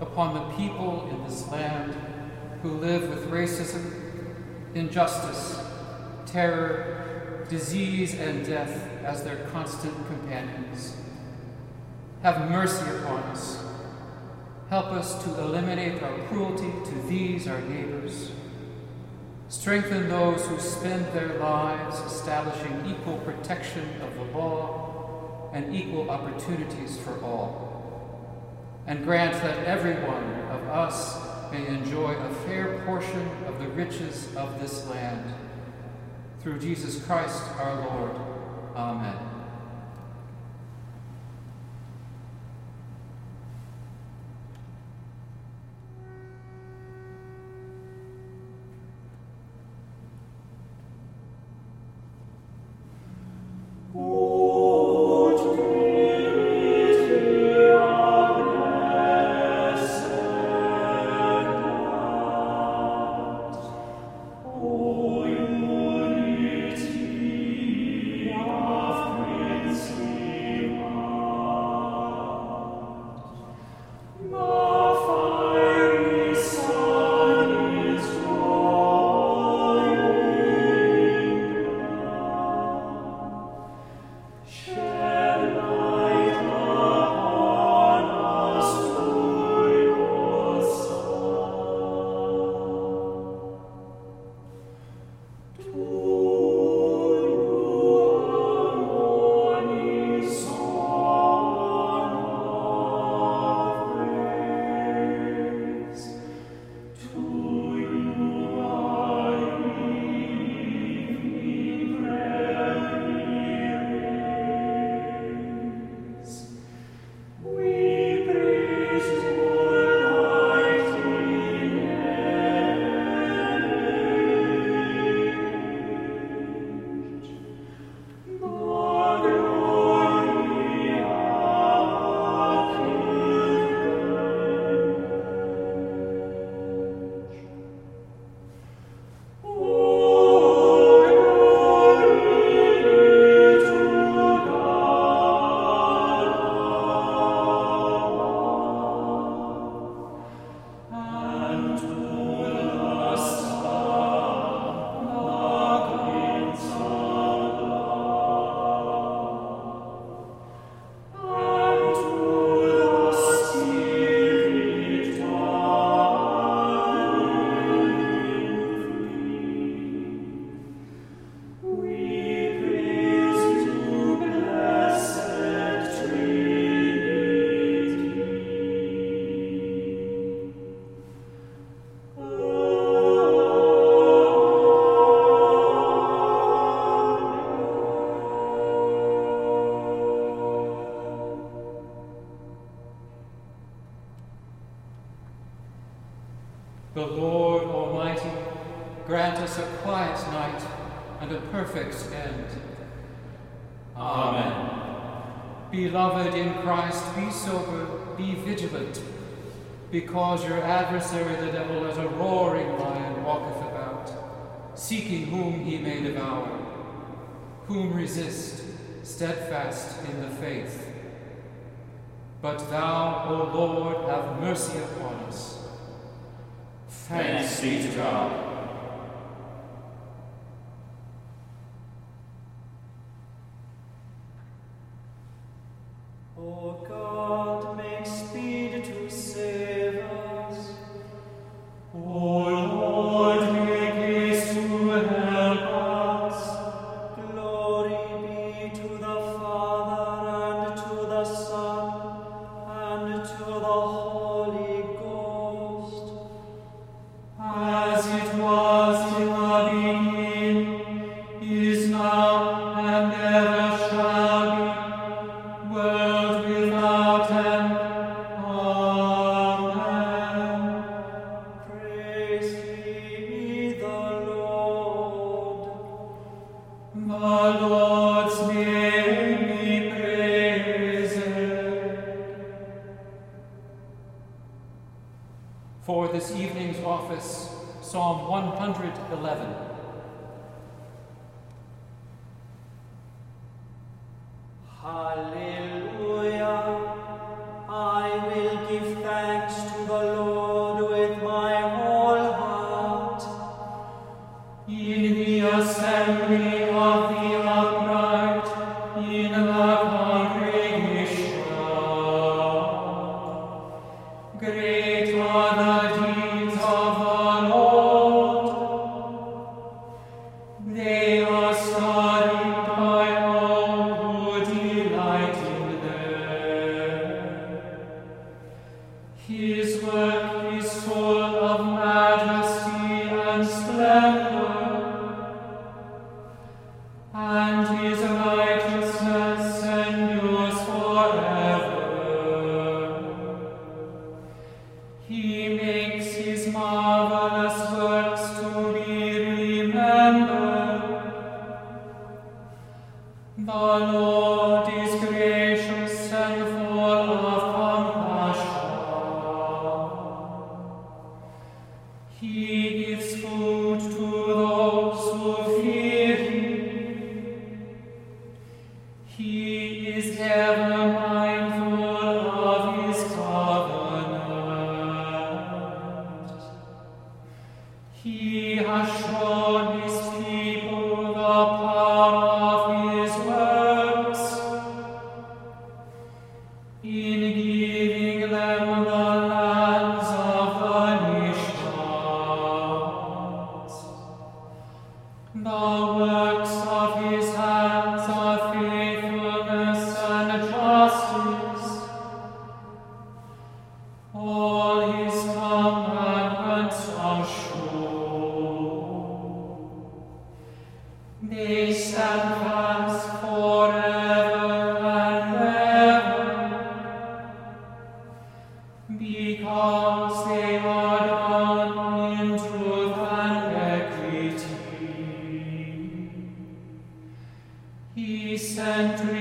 upon the people in this land who live with racism, injustice, terror, disease, and death as their constant companions. Have mercy upon us. Help us to eliminate our cruelty to these, our neighbors. Strengthen those who spend their lives establishing equal protection of the law and equal opportunities for all. And grant that every one of us may enjoy a fair portion of the riches of this land. Through Jesus Christ our Lord. Amen. The Lord Almighty grant us a quiet night and a perfect end. Amen. Beloved in Christ, be sober, be vigilant, because your adversary the devil as a roaring lion walketh about, seeking whom he may devour. Whom resist, steadfast in the faith. But thou, O Lord, have mercy upon us. Thanks be to God. O God, make speed to save us. O Lord, make haste to help us. Glory be to the Father and to the Son and to the Holy He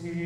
prepared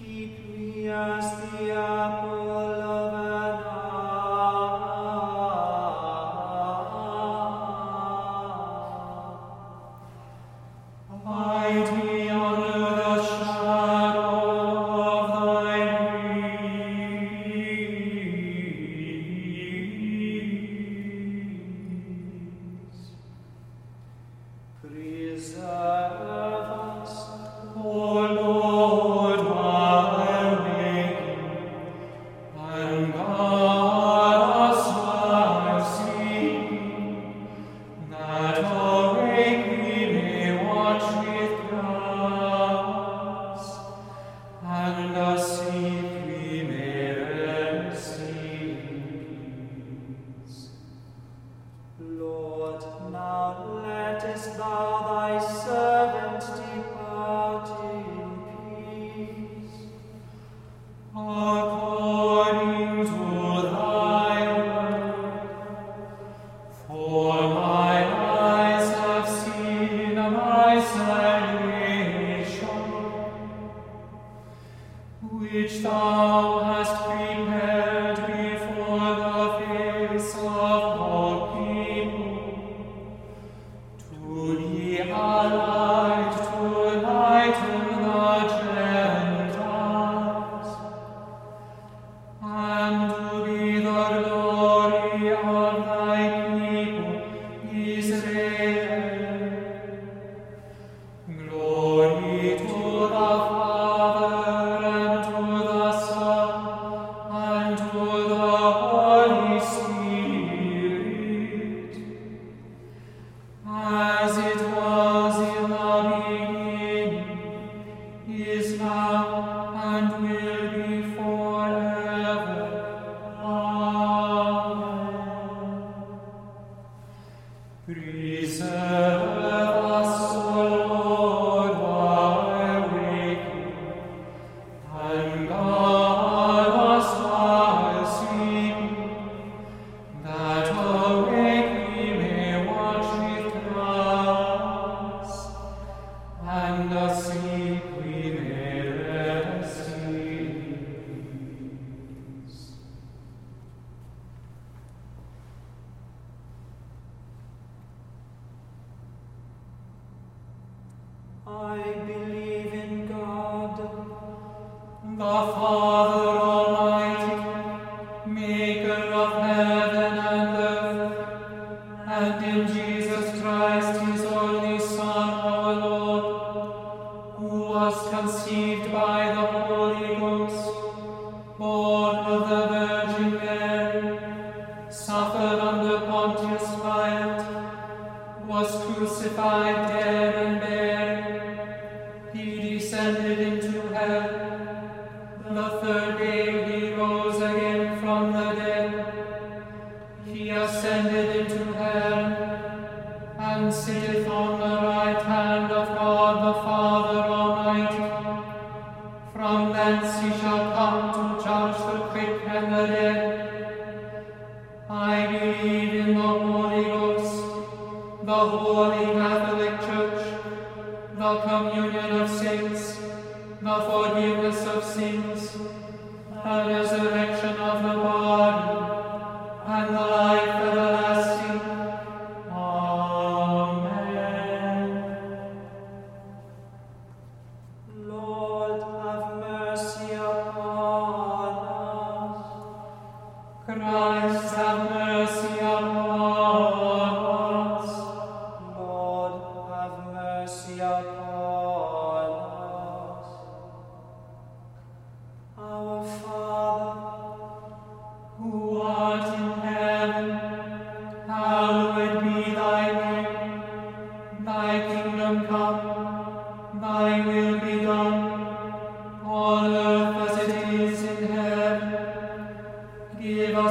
before I believe in God, the Father. the Holy Catholic Church, the communion of saints, the forgiveness of sins, the resurrection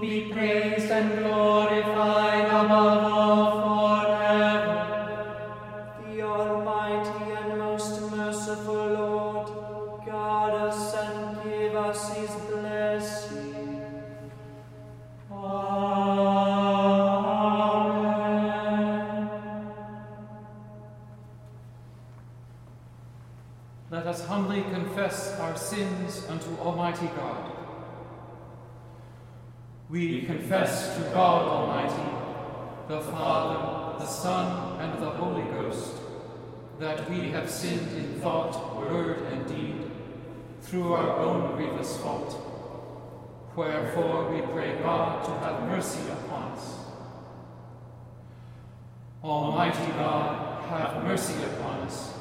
be praised and glorified. confess to God Almighty, the Father, the Son, and the Holy Ghost, that we have sinned in thought, word, and deed, through our own grievous fault. Wherefore we pray God to have mercy upon us. Almighty God, have mercy upon us,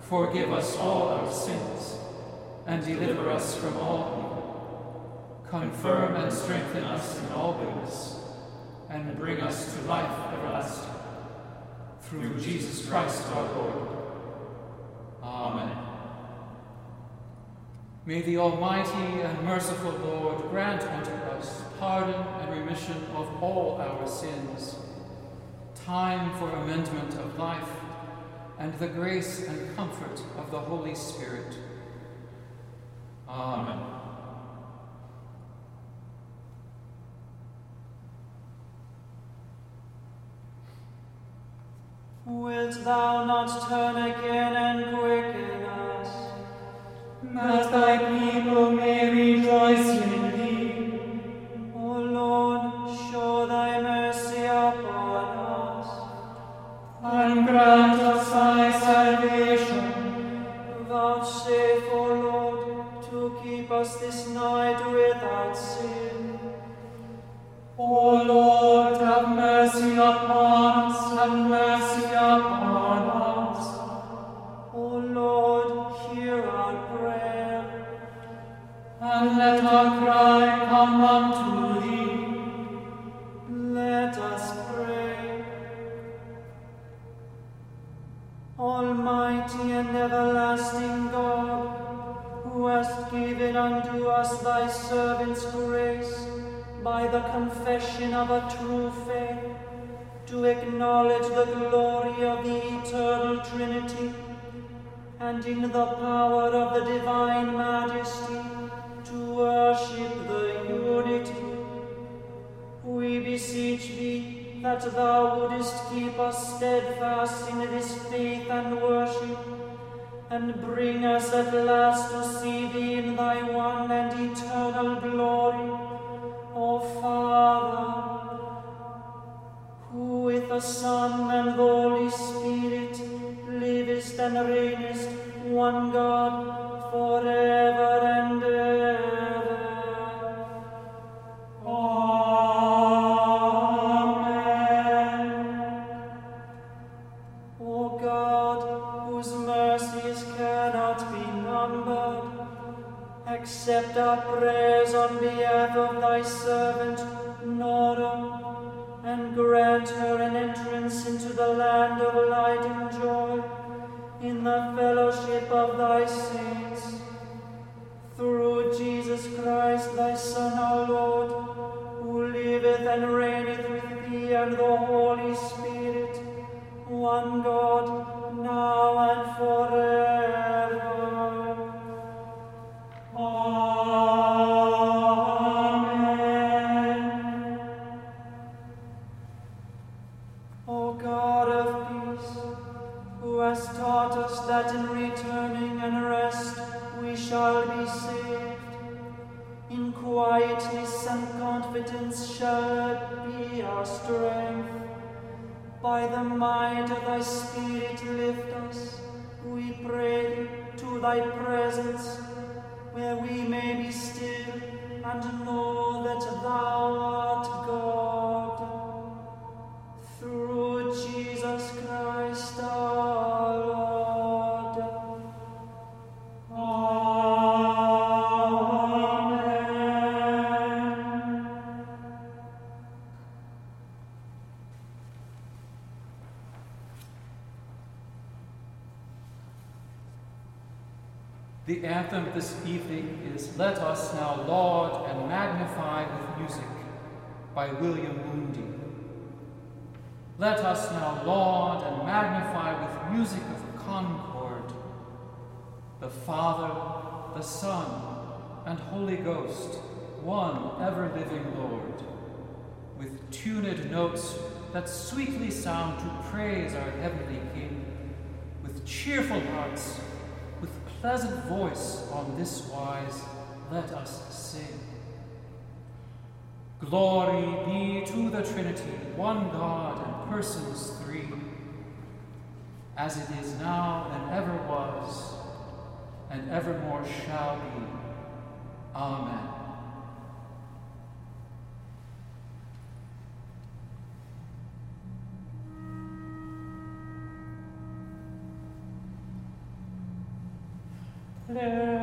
forgive us all our sins, and deliver us from all evil. Confirm and strengthen us in all goodness, and bring us to life everlasting. Through Jesus Christ our Lord. Amen. May the Almighty and merciful Lord grant unto us pardon and remission of all our sins, time for amendment of life, and the grace and comfort of the Holy Spirit. Amen. Wilt thou not turn again and quicken us? that thy people may rejoice in thee. O Lord, show thy mercy upon us. and grant us thy salvation. Vouchsafe, O Lord, to keep us this night without sin. O Lord, have mercy upon us, and mercy let our cry come unto thee. Let us pray. Almighty and everlasting God, who hast given unto us thy servants grace by the confession of a true faith, to acknowledge the glory of the eternal Trinity, and in the power of the divine majesty, that thou wouldest keep us steadfast in this faith and worship, and bring us at last to see thee in thy one and eternal glory, O Father, who with the Son and the Holy Spirit livest and reignest one God forever and ever. Our prayers on behalf of thy servant Nora, and grant her an entrance into the land of light and joy, in the fellowship of thy saints. Through Jesus Christ, thy Son, our Lord, who liveth and reigneth with thee and the Holy Spirit, one God, now and forever. Confidence shall be our strength. By the might of thy Spirit lift us, we pray to thy presence, where we may be still and know that thou art God. The anthem this evening is Let Us Now Laud and Magnify with Music by William Mundy. Let us now laud and magnify with music of concord the Father, the Son, and Holy Ghost, one ever living Lord, with tuned notes that sweetly sound to praise our heavenly King, with cheerful hearts, pleasant voice on this wise, let us sing. Glory be to the Trinity, one God and persons three, as it is now and ever was, and evermore shall be. Amen. We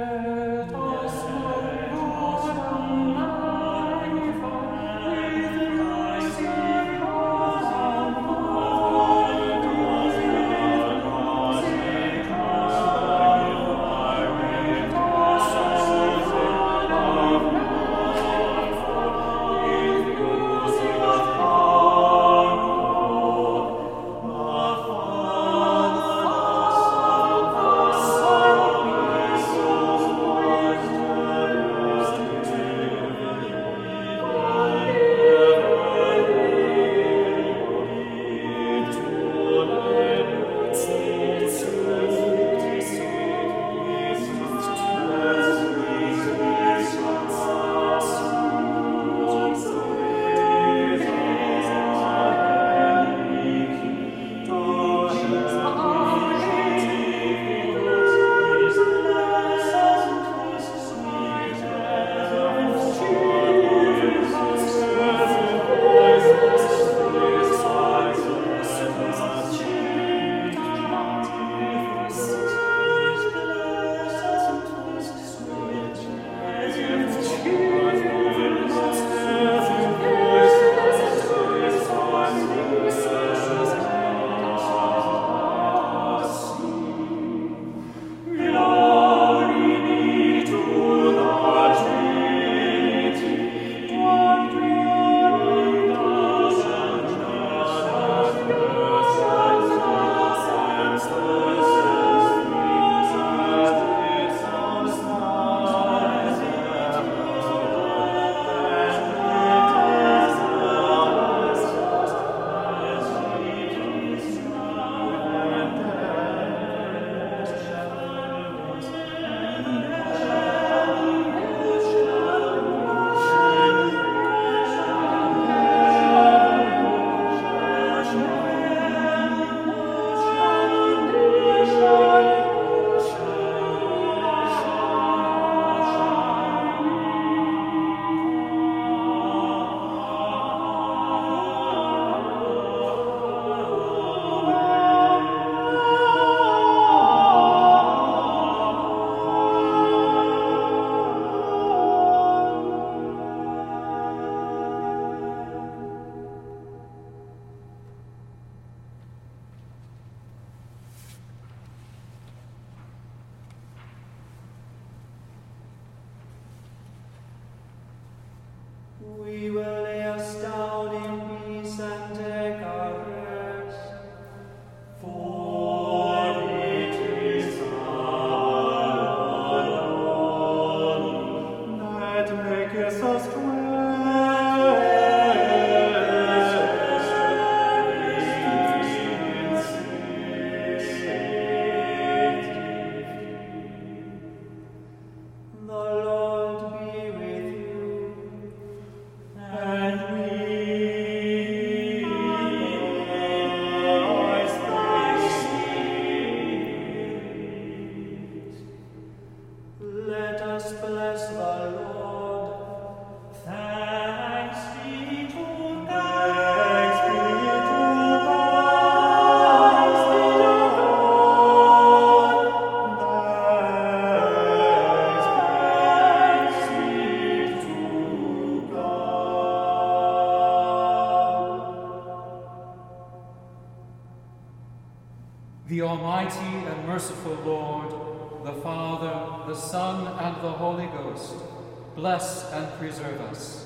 bless and preserve us.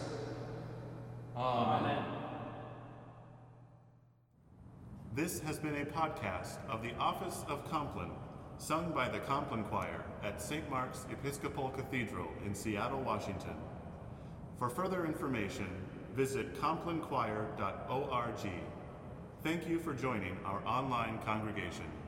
Amen. This has been a podcast of the Office of Compline, sung by the Compline Choir at St. Mark's Episcopal Cathedral in Seattle, Washington. For further information, visit complinechoir.org. Thank you for joining our online congregation.